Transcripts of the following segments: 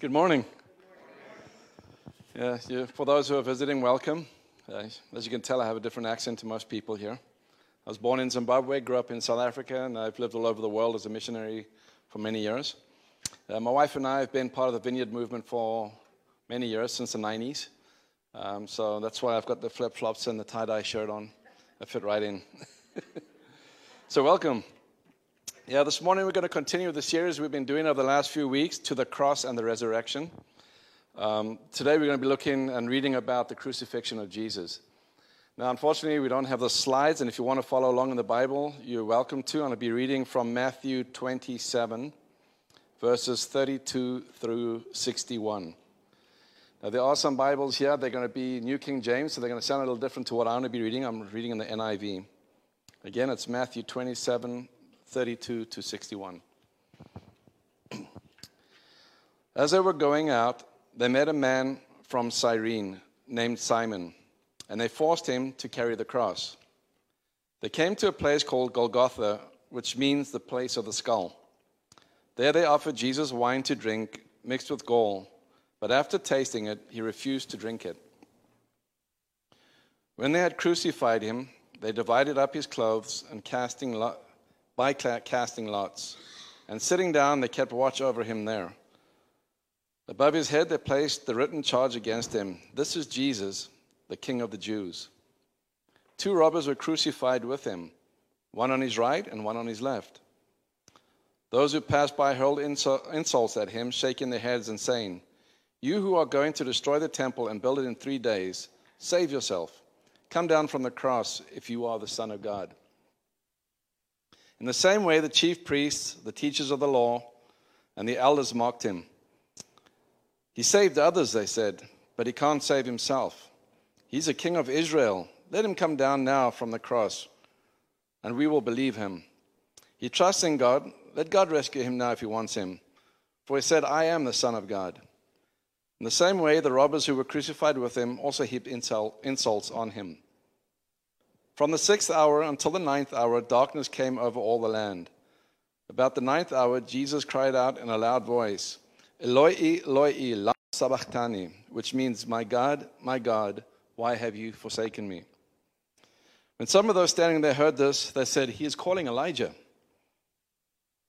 Good morning. Yeah, yeah, for those who are visiting, welcome. Uh, as you can tell, I have a different accent to most people here. I was born in Zimbabwe, grew up in South Africa, and I've lived all over the world as a missionary for many years. Uh, my wife and I have been part of the Vineyard movement for many years, since the 90s. Um, so that's why I've got the flip flops and the tie dye shirt on. I fit right in. so, welcome. Yeah, this morning we're going to continue the series we've been doing over the last few weeks to the cross and the resurrection. Um, today we're going to be looking and reading about the crucifixion of Jesus. Now, unfortunately, we don't have the slides, and if you want to follow along in the Bible, you're welcome to. I'm going to be reading from Matthew 27, verses 32 through 61. Now, there are some Bibles here. They're going to be New King James, so they're going to sound a little different to what I'm going to be reading. I'm reading in the NIV. Again, it's Matthew 27, 32 to 61. As they were going out, they met a man from Cyrene named Simon, and they forced him to carry the cross. They came to a place called Golgotha, which means the place of the skull. There they offered Jesus wine to drink mixed with gall but after tasting it, he refused to drink it. When they had crucified him, they divided up his clothes and casting lot, by casting lots. And sitting down, they kept watch over him there. Above his head, they placed the written charge against him This is Jesus, the King of the Jews. Two robbers were crucified with him, one on his right and one on his left. Those who passed by hurled insults at him, shaking their heads and saying, you who are going to destroy the temple and build it in three days, save yourself. Come down from the cross if you are the Son of God. In the same way, the chief priests, the teachers of the law, and the elders mocked him. He saved others, they said, but he can't save himself. He's a king of Israel. Let him come down now from the cross, and we will believe him. He trusts in God. Let God rescue him now if he wants him. For he said, I am the Son of God. In the same way, the robbers who were crucified with him also heaped insults on him. From the sixth hour until the ninth hour, darkness came over all the land. About the ninth hour, Jesus cried out in a loud voice, Eloi, Eloi, lama sabachthani, which means, My God, my God, why have you forsaken me? When some of those standing there heard this, they said, He is calling Elijah.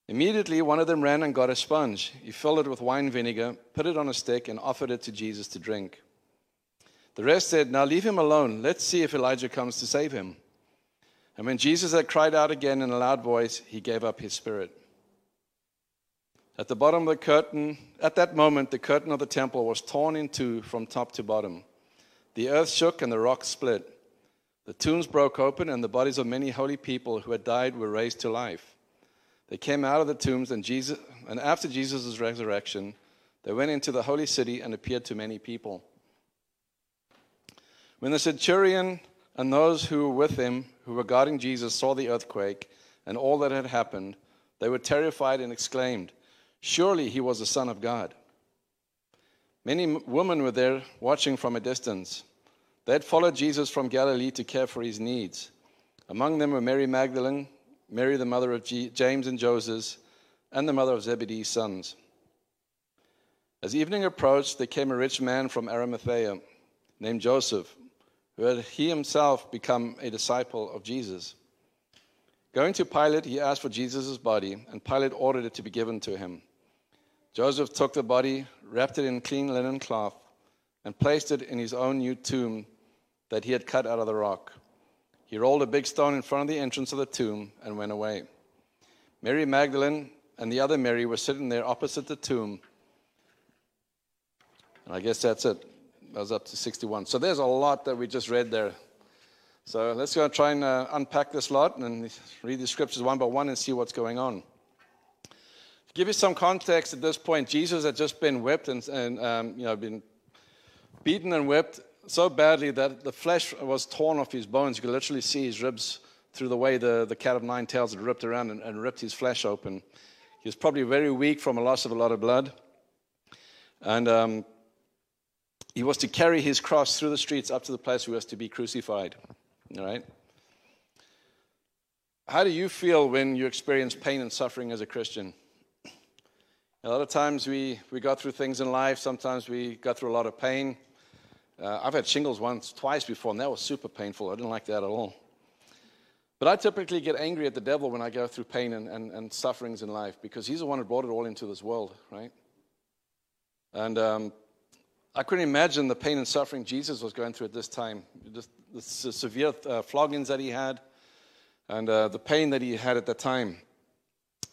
Immediately, one of them ran and got a sponge. He filled it with wine vinegar, put it on a stick, and offered it to Jesus to drink. The rest said, Now leave him alone. Let's see if Elijah comes to save him. And when Jesus had cried out again in a loud voice, he gave up his spirit. At the bottom of the curtain, at that moment, the curtain of the temple was torn in two from top to bottom. The earth shook and the rocks split. The tombs broke open, and the bodies of many holy people who had died were raised to life. They came out of the tombs, and, Jesus, and after Jesus' resurrection, they went into the holy city and appeared to many people. When the centurion and those who were with him, who were guarding Jesus, saw the earthquake and all that had happened, they were terrified and exclaimed, Surely he was the Son of God. Many women were there watching from a distance. They had followed Jesus from Galilee to care for his needs. Among them were Mary Magdalene Mary, the mother of James and Joseph, and the mother of Zebedee's sons. As evening approached, there came a rich man from Arimathea named Joseph, who had he himself become a disciple of Jesus. Going to Pilate, he asked for Jesus' body, and Pilate ordered it to be given to him. Joseph took the body, wrapped it in clean linen cloth, and placed it in his own new tomb that he had cut out of the rock. He rolled a big stone in front of the entrance of the tomb and went away. Mary Magdalene and the other Mary were sitting there opposite the tomb. And I guess that's it. Was up to 61. So there's a lot that we just read there. So let's go and try and uh, unpack this lot and read the scriptures one by one and see what's going on. To give you some context at this point, Jesus had just been whipped and, and um, you know, been beaten and whipped so badly that the flesh was torn off his bones. You could literally see his ribs through the way the, the cat of nine tails had ripped around and, and ripped his flesh open. He was probably very weak from a loss of a lot of blood. And um, he was to carry his cross through the streets up to the place where he was to be crucified. All right? How do you feel when you experience pain and suffering as a Christian? A lot of times we, we go through things in life. Sometimes we go through a lot of pain. Uh, I've had shingles once, twice before, and that was super painful. I didn't like that at all. But I typically get angry at the devil when I go through pain and, and, and sufferings in life because he's the one who brought it all into this world, right? And um, I couldn't imagine the pain and suffering Jesus was going through at this time. Just the severe uh, floggings that he had and uh, the pain that he had at the time.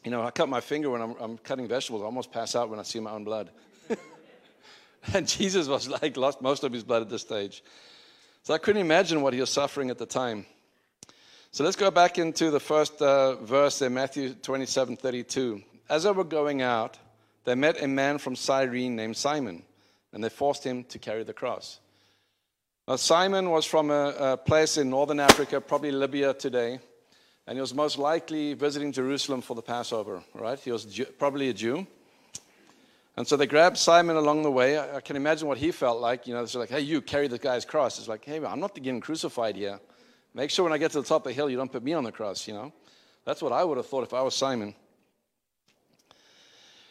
You know, I cut my finger when I'm, I'm cutting vegetables. I almost pass out when I see my own blood. and Jesus was like, lost most of his blood at this stage. So I couldn't imagine what he was suffering at the time. So let's go back into the first uh, verse in Matthew 27 32. As they were going out, they met a man from Cyrene named Simon, and they forced him to carry the cross. Now, Simon was from a, a place in northern Africa, probably Libya today and he was most likely visiting Jerusalem for the Passover, right? He was Jew, probably a Jew. And so they grabbed Simon along the way. I, I can imagine what he felt like. You know, they're like, hey, you carry the guy's cross. It's like, hey, I'm not getting crucified here. Make sure when I get to the top of the hill, you don't put me on the cross, you know? That's what I would have thought if I was Simon.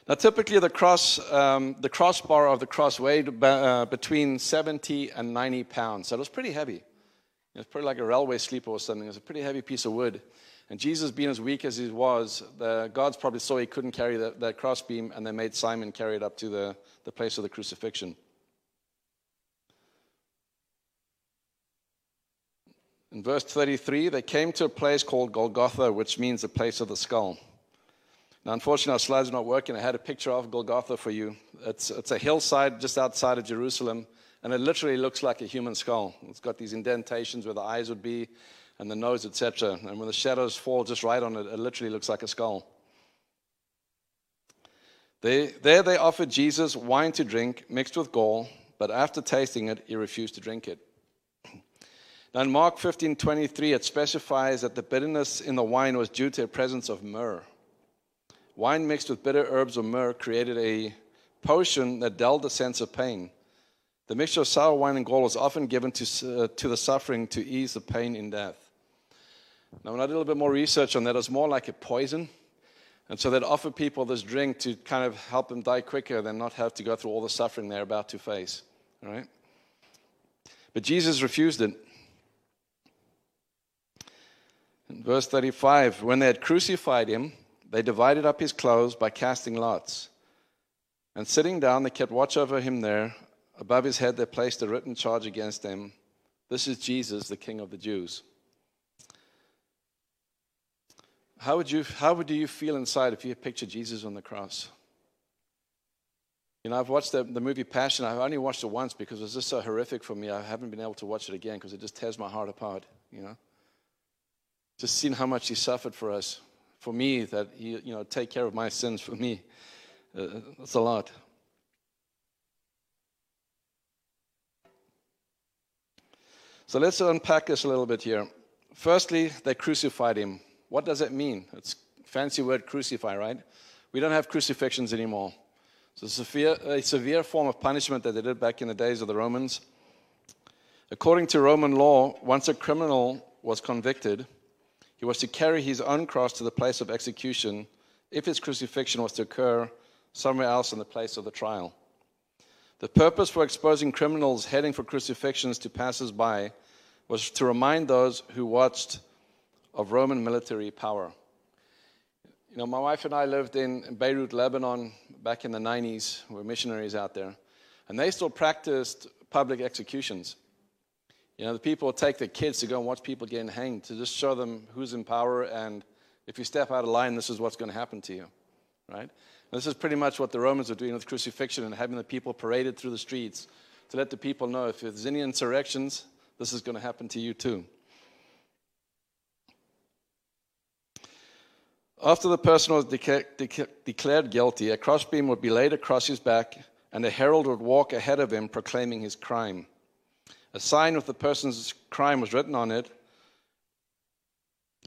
Now, typically, the cross, um, the crossbar of the cross weighed uh, between 70 and 90 pounds. So it was pretty heavy. It was pretty like a railway sleeper or something. It was a pretty heavy piece of wood. And Jesus, being as weak as he was, the gods probably saw he couldn't carry that, that crossbeam, and they made Simon carry it up to the, the place of the crucifixion. In verse 33, they came to a place called Golgotha, which means the place of the skull. Now, unfortunately, our slides are not working. I had a picture of Golgotha for you. It's, it's a hillside just outside of Jerusalem, and it literally looks like a human skull. It's got these indentations where the eyes would be, and the nose, etc. And when the shadows fall just right on it, it literally looks like a skull. They, there they offered Jesus wine to drink mixed with gall, but after tasting it, he refused to drink it. Now in Mark 15 23, it specifies that the bitterness in the wine was due to a presence of myrrh. Wine mixed with bitter herbs or myrrh created a potion that dulled the sense of pain. The mixture of sour wine and gall was often given to, uh, to the suffering to ease the pain in death. Now, when I did a little bit more research on that, it was more like a poison. And so they'd offer people this drink to kind of help them die quicker than not have to go through all the suffering they're about to face. All right? But Jesus refused it. In verse 35, when they had crucified him, they divided up his clothes by casting lots. And sitting down, they kept watch over him there. Above his head, they placed a written charge against him This is Jesus, the King of the Jews. How would you, how would you feel inside if you pictured Jesus on the cross? You know, I've watched the, the movie Passion. I've only watched it once because it was just so horrific for me. I haven't been able to watch it again because it just tears my heart apart, you know. Just seeing how much he suffered for us, for me, that he, you know, take care of my sins for me. Uh, that's a lot. So let's unpack this a little bit here. Firstly, they crucified him. What does it mean? It's fancy word crucify, right? We don't have crucifixions anymore. So a severe, a severe form of punishment that they did back in the days of the Romans. According to Roman law, once a criminal was convicted, he was to carry his own cross to the place of execution if his crucifixion was to occur somewhere else in the place of the trial. The purpose for exposing criminals heading for crucifixions to passers by was to remind those who watched of Roman military power. You know, my wife and I lived in Beirut, Lebanon, back in the 90s. We were missionaries out there. And they still practiced public executions. You know, the people take their kids to go and watch people getting hanged to just show them who's in power and if you step out of line, this is what's going to happen to you, right? And this is pretty much what the Romans were doing with crucifixion and having the people paraded through the streets to let the people know if there's any insurrections, this is going to happen to you too. After the person was declared guilty, a crossbeam would be laid across his back, and a herald would walk ahead of him proclaiming his crime. A sign with the person's crime was written on it.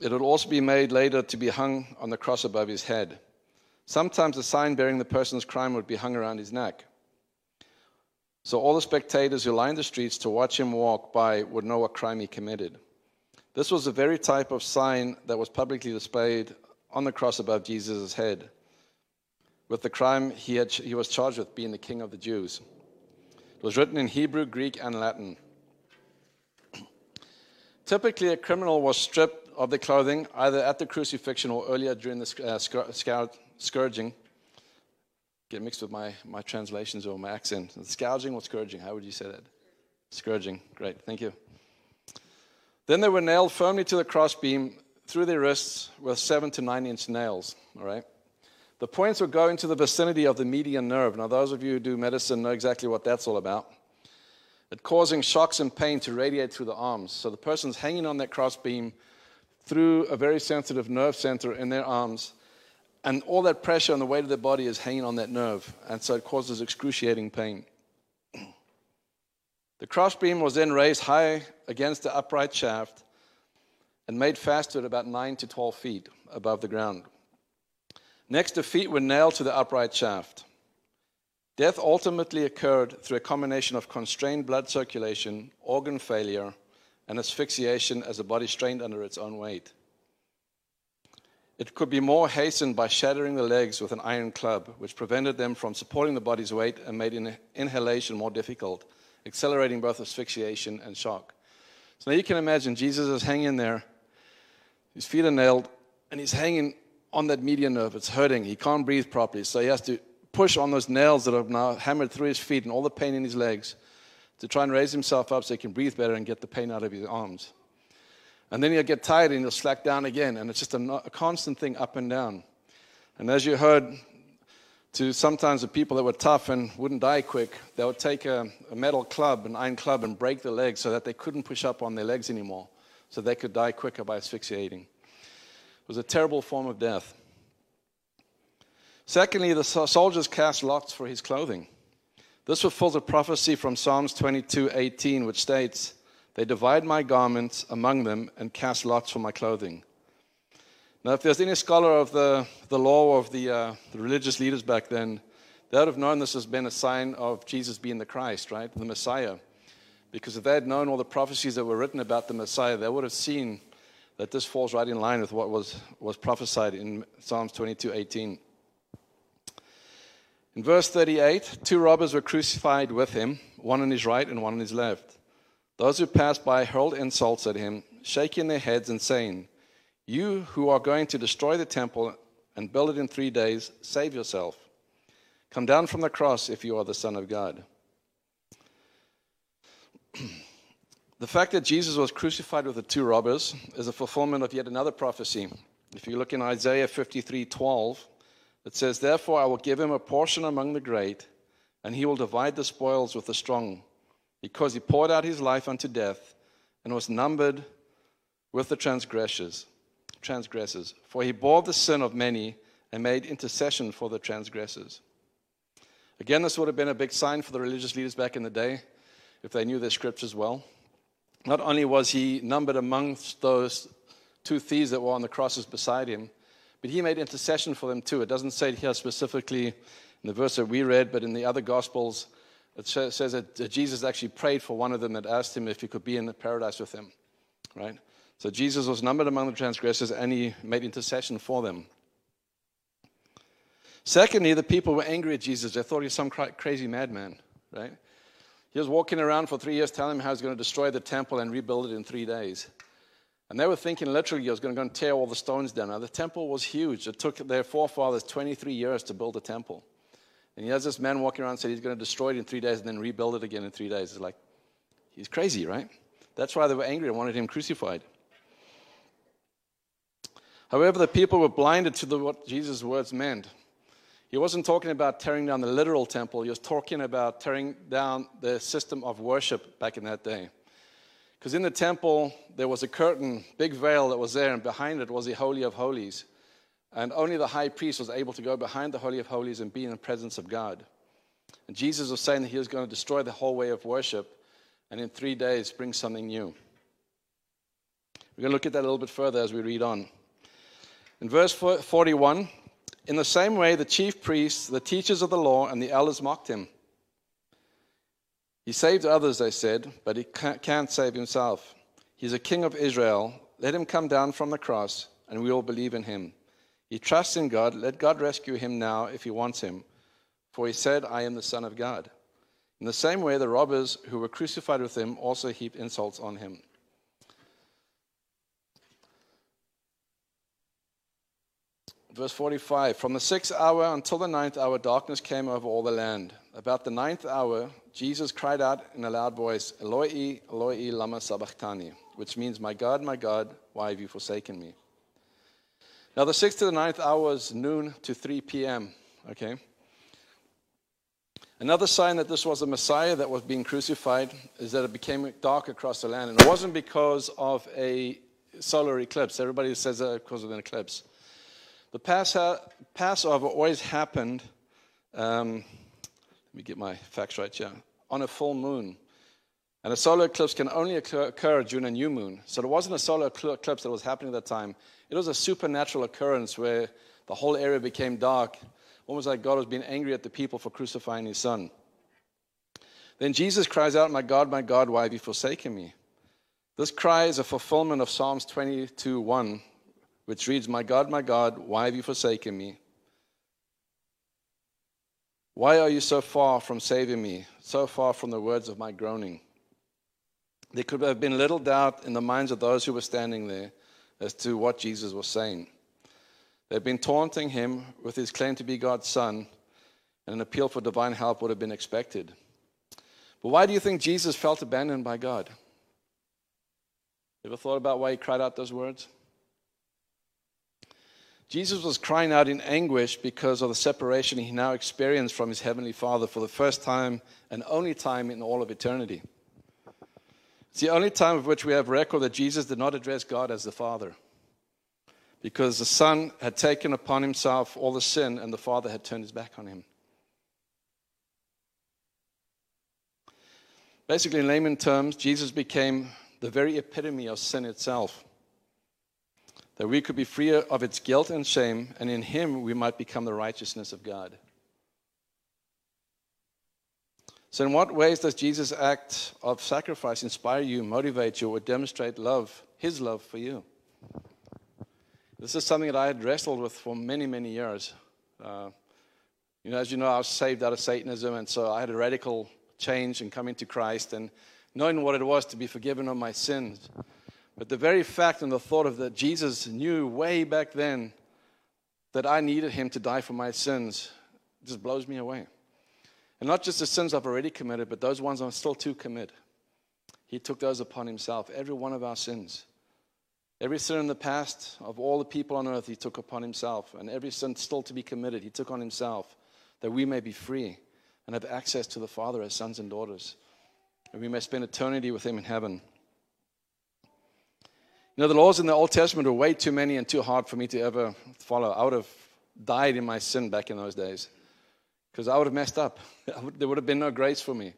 It would also be made later to be hung on the cross above his head. Sometimes a sign bearing the person's crime would be hung around his neck. So all the spectators who lined the streets to watch him walk by would know what crime he committed. This was the very type of sign that was publicly displayed on the cross above Jesus' head. with the crime he, had, he was charged with, being the king of the Jews. It was written in Hebrew, Greek, and Latin. Typically, a criminal was stripped of their clothing either at the crucifixion or earlier during the uh, scourging. Get mixed with my, my translations or my accent. Scourging or scourging? How would you say that? Scourging. Great, thank you. Then they were nailed firmly to the crossbeam through their wrists with seven to nine inch nails. All right. The points would go into the vicinity of the median nerve. Now, those of you who do medicine know exactly what that's all about. It causing shocks and pain to radiate through the arms. So the person's hanging on that crossbeam through a very sensitive nerve center in their arms. And all that pressure and the weight of their body is hanging on that nerve. And so it causes excruciating pain. The crossbeam was then raised high against the upright shaft and made fast to it about 9 to 12 feet above the ground. Next, the feet were nailed to the upright shaft. Death ultimately occurred through a combination of constrained blood circulation, organ failure, and asphyxiation as the body strained under its own weight. It could be more hastened by shattering the legs with an iron club, which prevented them from supporting the body's weight and made inhalation more difficult accelerating both asphyxiation and shock. So now you can imagine Jesus is hanging there, his feet are nailed, and he's hanging on that median nerve. It's hurting. He can't breathe properly. So he has to push on those nails that have now hammered through his feet and all the pain in his legs to try and raise himself up so he can breathe better and get the pain out of his arms. And then he'll get tired and he'll slack down again. And it's just a, a constant thing up and down. And as you heard to sometimes the people that were tough and wouldn't die quick, they would take a, a, metal club, an iron club, and break the legs so that they couldn't push up on their legs anymore, so they could die quicker by asphyxiating. It was a terrible form of death. Secondly, the soldiers cast lots for his clothing. This fulfills a prophecy from Psalms 22:18, which states, "They divide my garments among them and cast lots for my clothing." Now, if there's any scholar of the, the law of the, uh, the religious leaders back then, they would have known this has been a sign of Jesus being the Christ, right? The Messiah. Because if they had known all the prophecies that were written about the Messiah, they would have seen that this falls right in line with what was, was prophesied in Psalms 22 18. In verse 38, two robbers were crucified with him, one on his right and one on his left. Those who passed by hurled insults at him, shaking their heads and saying, you who are going to destroy the temple and build it in three days, save yourself. Come down from the cross if you are the Son of God. the fact that Jesus was crucified with the two robbers is a fulfillment of yet another prophecy. If you look in Isaiah 53 12, it says, Therefore I will give him a portion among the great, and he will divide the spoils with the strong, because he poured out his life unto death and was numbered with the transgressors transgressors, for he bore the sin of many and made intercession for the transgressors. Again, this would have been a big sign for the religious leaders back in the day if they knew their scriptures well. Not only was he numbered amongst those two thieves that were on the crosses beside him, but he made intercession for them too. It doesn't say it here specifically in the verse that we read, but in the other Gospels, it says that Jesus actually prayed for one of them and asked him if he could be in the paradise with him, right? So Jesus was numbered among the transgressors and he made intercession for them. Secondly, the people were angry at Jesus. They thought he was some crazy madman, right? He was walking around for three years telling them how he's going to destroy the temple and rebuild it in three days. And they were thinking literally he was going to go and tear all the stones down. Now, the temple was huge. It took their forefathers 23 years to build a temple. And he has this man walking around and said he's going to destroy it in three days and then rebuild it again in three days. It's like, he's crazy, right? That's why they were angry and wanted him crucified. However, the people were blinded to the, what Jesus' words meant. He wasn't talking about tearing down the literal temple, he was talking about tearing down the system of worship back in that day. Because in the temple, there was a curtain, big veil that was there, and behind it was the Holy of Holies. And only the high priest was able to go behind the Holy of Holies and be in the presence of God. And Jesus was saying that he was going to destroy the whole way of worship and in three days bring something new. We're going to look at that a little bit further as we read on. In verse 41, in the same way, the chief priests, the teachers of the law, and the elders mocked him. He saved others, they said, but he can't save himself. He's a king of Israel. Let him come down from the cross, and we all believe in him. He trusts in God. Let God rescue him now if he wants him. For he said, I am the Son of God. In the same way, the robbers who were crucified with him also heaped insults on him. Verse 45 From the sixth hour until the ninth hour, darkness came over all the land. About the ninth hour, Jesus cried out in a loud voice, Eloi, Eloi, lama sabachthani, which means, My God, my God, why have you forsaken me? Now, the sixth to the ninth hour was noon to 3 p.m., okay? Another sign that this was a Messiah that was being crucified is that it became dark across the land. And it wasn't because of a solar eclipse. Everybody says that because of an eclipse. The Passover always happened, um, let me get my facts right here, on a full moon. And a solar eclipse can only occur during a new moon. So there wasn't a solar eclipse that was happening at that time. It was a supernatural occurrence where the whole area became dark, almost like God was being angry at the people for crucifying his son. Then Jesus cries out, My God, my God, why have you forsaken me? This cry is a fulfillment of Psalms 22 1, which reads, My God, my God, why have you forsaken me? Why are you so far from saving me, so far from the words of my groaning? There could have been little doubt in the minds of those who were standing there as to what Jesus was saying. They'd been taunting him with his claim to be God's son, and an appeal for divine help would have been expected. But why do you think Jesus felt abandoned by God? Ever thought about why he cried out those words? Jesus was crying out in anguish because of the separation he now experienced from his heavenly Father for the first time and only time in all of eternity. It's the only time of which we have record that Jesus did not address God as the Father because the Son had taken upon himself all the sin and the Father had turned his back on him. Basically, in layman terms, Jesus became the very epitome of sin itself that we could be free of its guilt and shame, and in Him we might become the righteousness of God. So, in what ways does Jesus' act of sacrifice inspire you, motivate you, or demonstrate love, His love for you? This is something that I had wrestled with for many, many years. Uh, you know, as you know, I was saved out of Satanism, and so I had a radical change in coming to Christ and knowing what it was to be forgiven of my sins. But the very fact and the thought of that Jesus knew way back then that I needed him to die for my sins just blows me away. And not just the sins I've already committed, but those ones I'm still to commit. He took those upon himself, every one of our sins. Every sin in the past of all the people on earth, he took upon himself. And every sin still to be committed, he took on himself, that we may be free and have access to the Father as sons and daughters. And we may spend eternity with him in heaven. You know, the laws in the Old Testament are way too many and too hard for me to ever follow. I would have died in my sin back in those days because I would have messed up. there would have been no grace for me.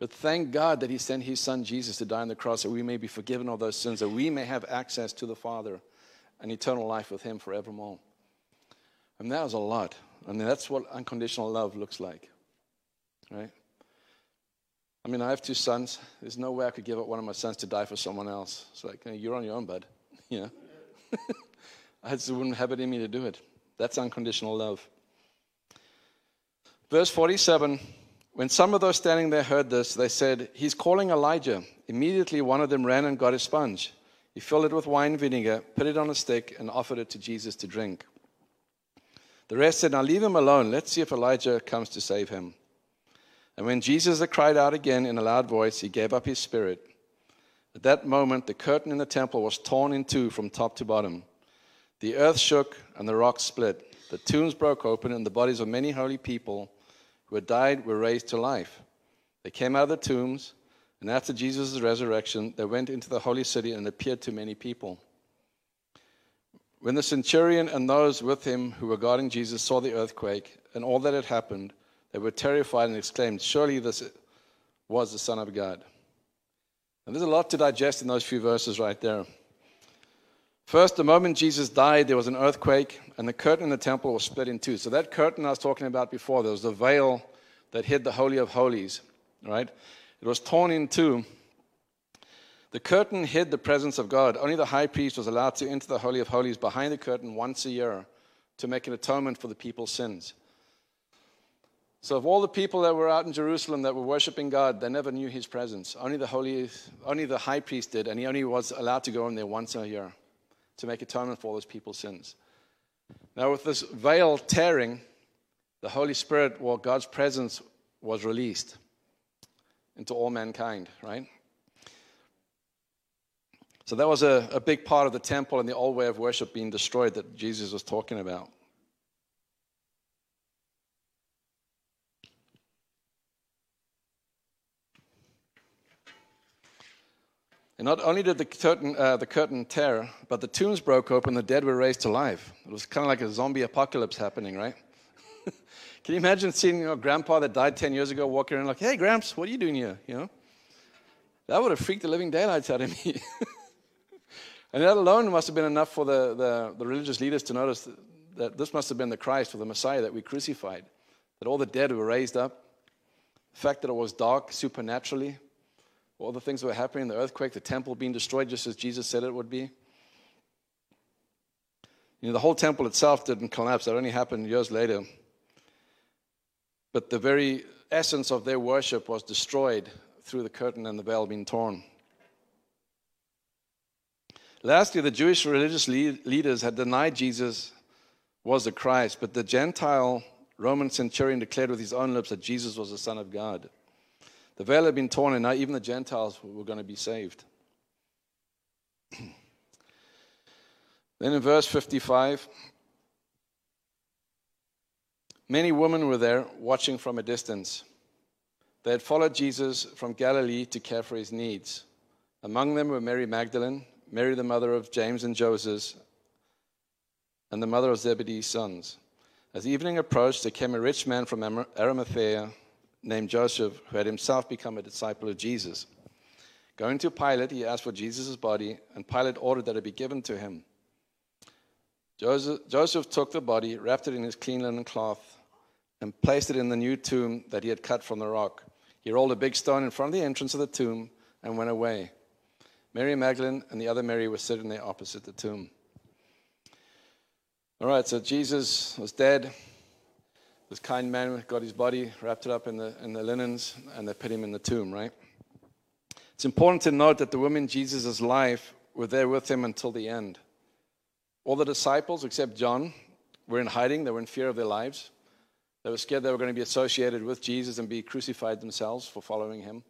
But thank God that He sent His Son Jesus to die on the cross that we may be forgiven of those sins, that we may have access to the Father and eternal life with Him forevermore. And that was a lot. I mean, that's what unconditional love looks like, right? I mean, I have two sons. There's no way I could give up one of my sons to die for someone else. It's like, you're on your own, bud. You know? I just wouldn't have it in me to do it. That's unconditional love. Verse 47 When some of those standing there heard this, they said, He's calling Elijah. Immediately one of them ran and got a sponge. He filled it with wine vinegar, put it on a stick, and offered it to Jesus to drink. The rest said, Now leave him alone. Let's see if Elijah comes to save him. And when Jesus had cried out again in a loud voice, he gave up his spirit. At that moment, the curtain in the temple was torn in two from top to bottom. The earth shook and the rocks split. The tombs broke open, and the bodies of many holy people who had died were raised to life. They came out of the tombs, and after Jesus' resurrection, they went into the holy city and appeared to many people. When the centurion and those with him who were guarding Jesus saw the earthquake and all that had happened, they were terrified and exclaimed, Surely this was the Son of God. And there's a lot to digest in those few verses right there. First, the moment Jesus died, there was an earthquake, and the curtain in the temple was split in two. So, that curtain I was talking about before, there was the veil that hid the Holy of Holies, right? It was torn in two. The curtain hid the presence of God. Only the high priest was allowed to enter the Holy of Holies behind the curtain once a year to make an atonement for the people's sins. So, of all the people that were out in Jerusalem that were worshiping God, they never knew his presence. Only the, holy, only the high priest did, and he only was allowed to go in there once a year to make atonement for all those people's sins. Now, with this veil tearing, the Holy Spirit, well, God's presence was released into all mankind, right? So that was a, a big part of the temple and the old way of worship being destroyed that Jesus was talking about. And not only did the curtain, uh, the curtain tear, but the tombs broke open, the dead were raised to life. It was kind of like a zombie apocalypse happening, right? Can you imagine seeing your grandpa that died 10 years ago walking around like, hey, Gramps, what are you doing here? You know? That would have freaked the living daylights out of me. And that alone must have been enough for the, the, the religious leaders to notice that this must have been the Christ or the Messiah that we crucified, that all the dead were raised up, the fact that it was dark supernaturally, all the things that were happening, the earthquake, the temple being destroyed just as Jesus said it would be. You know, the whole temple itself didn't collapse, that only happened years later. But the very essence of their worship was destroyed through the curtain and the veil being torn. Lastly, the Jewish religious leaders had denied Jesus was the Christ, but the Gentile Roman centurion declared with his own lips that Jesus was the Son of God. The veil had been torn, and now even the Gentiles were going to be saved. then in verse 55, many women were there watching from a distance. They had followed Jesus from Galilee to care for his needs. Among them were Mary Magdalene Mary, the mother of James and Joseph, and the mother of Zebedee's sons. As evening approached, there came a rich man from Arimathea named Joseph, who had himself become a disciple of Jesus. Going to Pilate, he asked for Jesus' body, and Pilate ordered that it be given to him. Joseph, Joseph took the body, wrapped it in his clean linen cloth, and placed it in the new tomb that he had cut from the rock. He rolled a big stone in front of the entrance of the tomb and went away. Mary Magdalene and the other Mary were sitting there opposite the tomb. All right, so Jesus was dead. This kind man got his body, wrapped it up in the, in the linens, and they put him in the tomb, right? It's important to note that the women in Jesus' life were there with him until the end. All the disciples, except John, were in hiding. They were in fear of their lives. They were scared they were going to be associated with Jesus and be crucified themselves for following him.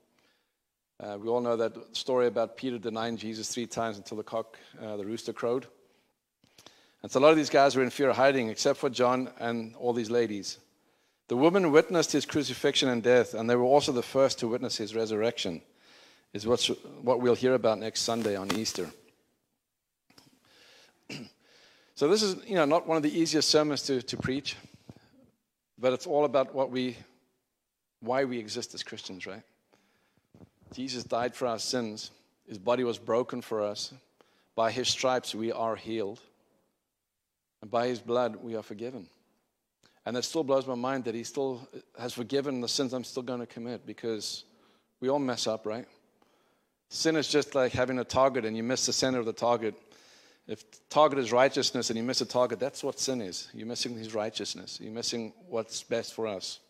Uh, we all know that story about Peter denying Jesus three times until the cock, uh, the rooster crowed. And so a lot of these guys were in fear of hiding, except for John and all these ladies. The women witnessed his crucifixion and death, and they were also the first to witness his resurrection, is what's, what we'll hear about next Sunday on Easter. so this is, you know, not one of the easiest sermons to, to preach, but it's all about what we, why we exist as Christians, right? Jesus died for our sins. His body was broken for us. By his stripes, we are healed. And by his blood, we are forgiven. And it still blows my mind that he still has forgiven the sins I'm still going to commit because we all mess up, right? Sin is just like having a target and you miss the center of the target. If the target is righteousness and you miss a target, that's what sin is. You're missing his righteousness. You're missing what's best for us.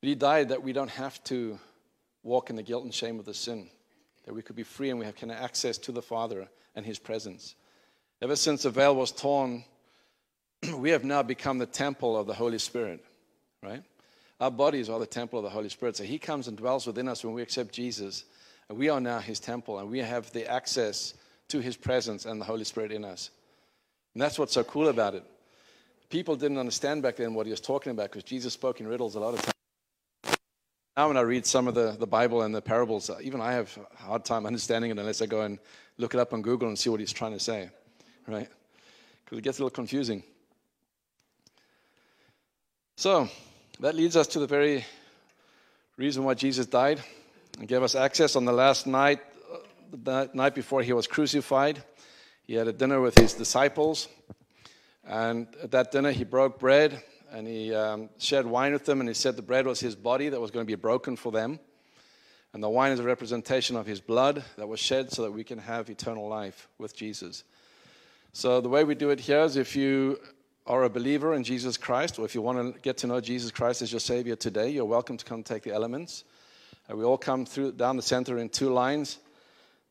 But he died that we don't have to walk in the guilt and shame of the sin, that we could be free and we have kind of access to the Father and His presence. Ever since the veil was torn, we have now become the temple of the Holy Spirit, right? Our bodies are the temple of the Holy Spirit. So He comes and dwells within us when we accept Jesus, and we are now His temple, and we have the access to His presence and the Holy Spirit in us. And that's what's so cool about it. People didn't understand back then what He was talking about because Jesus spoke in riddles a lot of times. Now, when I read some of the, the Bible and the parables, uh, even I have a hard time understanding it unless I go and look it up on Google and see what he's trying to say, right? Because it gets a little confusing. So, that leads us to the very reason why Jesus died and gave us access on the last night, the night before he was crucified. He had a dinner with his disciples, and at that dinner, he broke bread and he um, shared wine with them, and he said the bread was his body that was going to be broken for them. And the wine is a representation of his blood that was shed so that we can have eternal life with Jesus. So, the way we do it here is if you are a believer in Jesus Christ, or if you want to get to know Jesus Christ as your Savior today, you're welcome to come take the elements. Uh, we all come through down the center in two lines.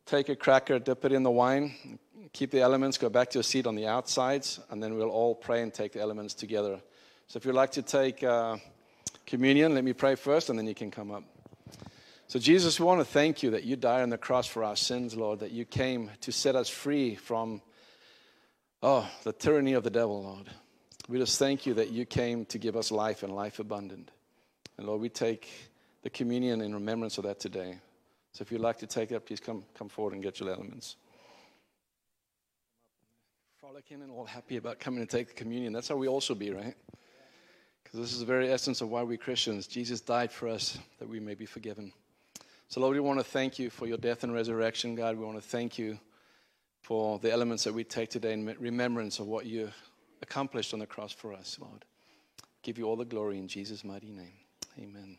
Take a cracker, dip it in the wine, keep the elements, go back to your seat on the outsides, and then we'll all pray and take the elements together. So, if you'd like to take uh, communion, let me pray first, and then you can come up. So, Jesus, we want to thank you that you died on the cross for our sins, Lord, that you came to set us free from, oh, the tyranny of the devil, Lord. We just thank you that you came to give us life and life abundant. And Lord, we take the communion in remembrance of that today. So if you'd like to take that, please come, come forward and get your elements. Frolicking and all happy about coming to take the communion. That's how we also be, right? Because this is the very essence of why we're Christians. Jesus died for us that we may be forgiven. So, Lord, we want to thank you for your death and resurrection, God. We want to thank you for the elements that we take today in remembrance of what you accomplished on the cross for us, Lord. Give you all the glory in Jesus' mighty name. Amen.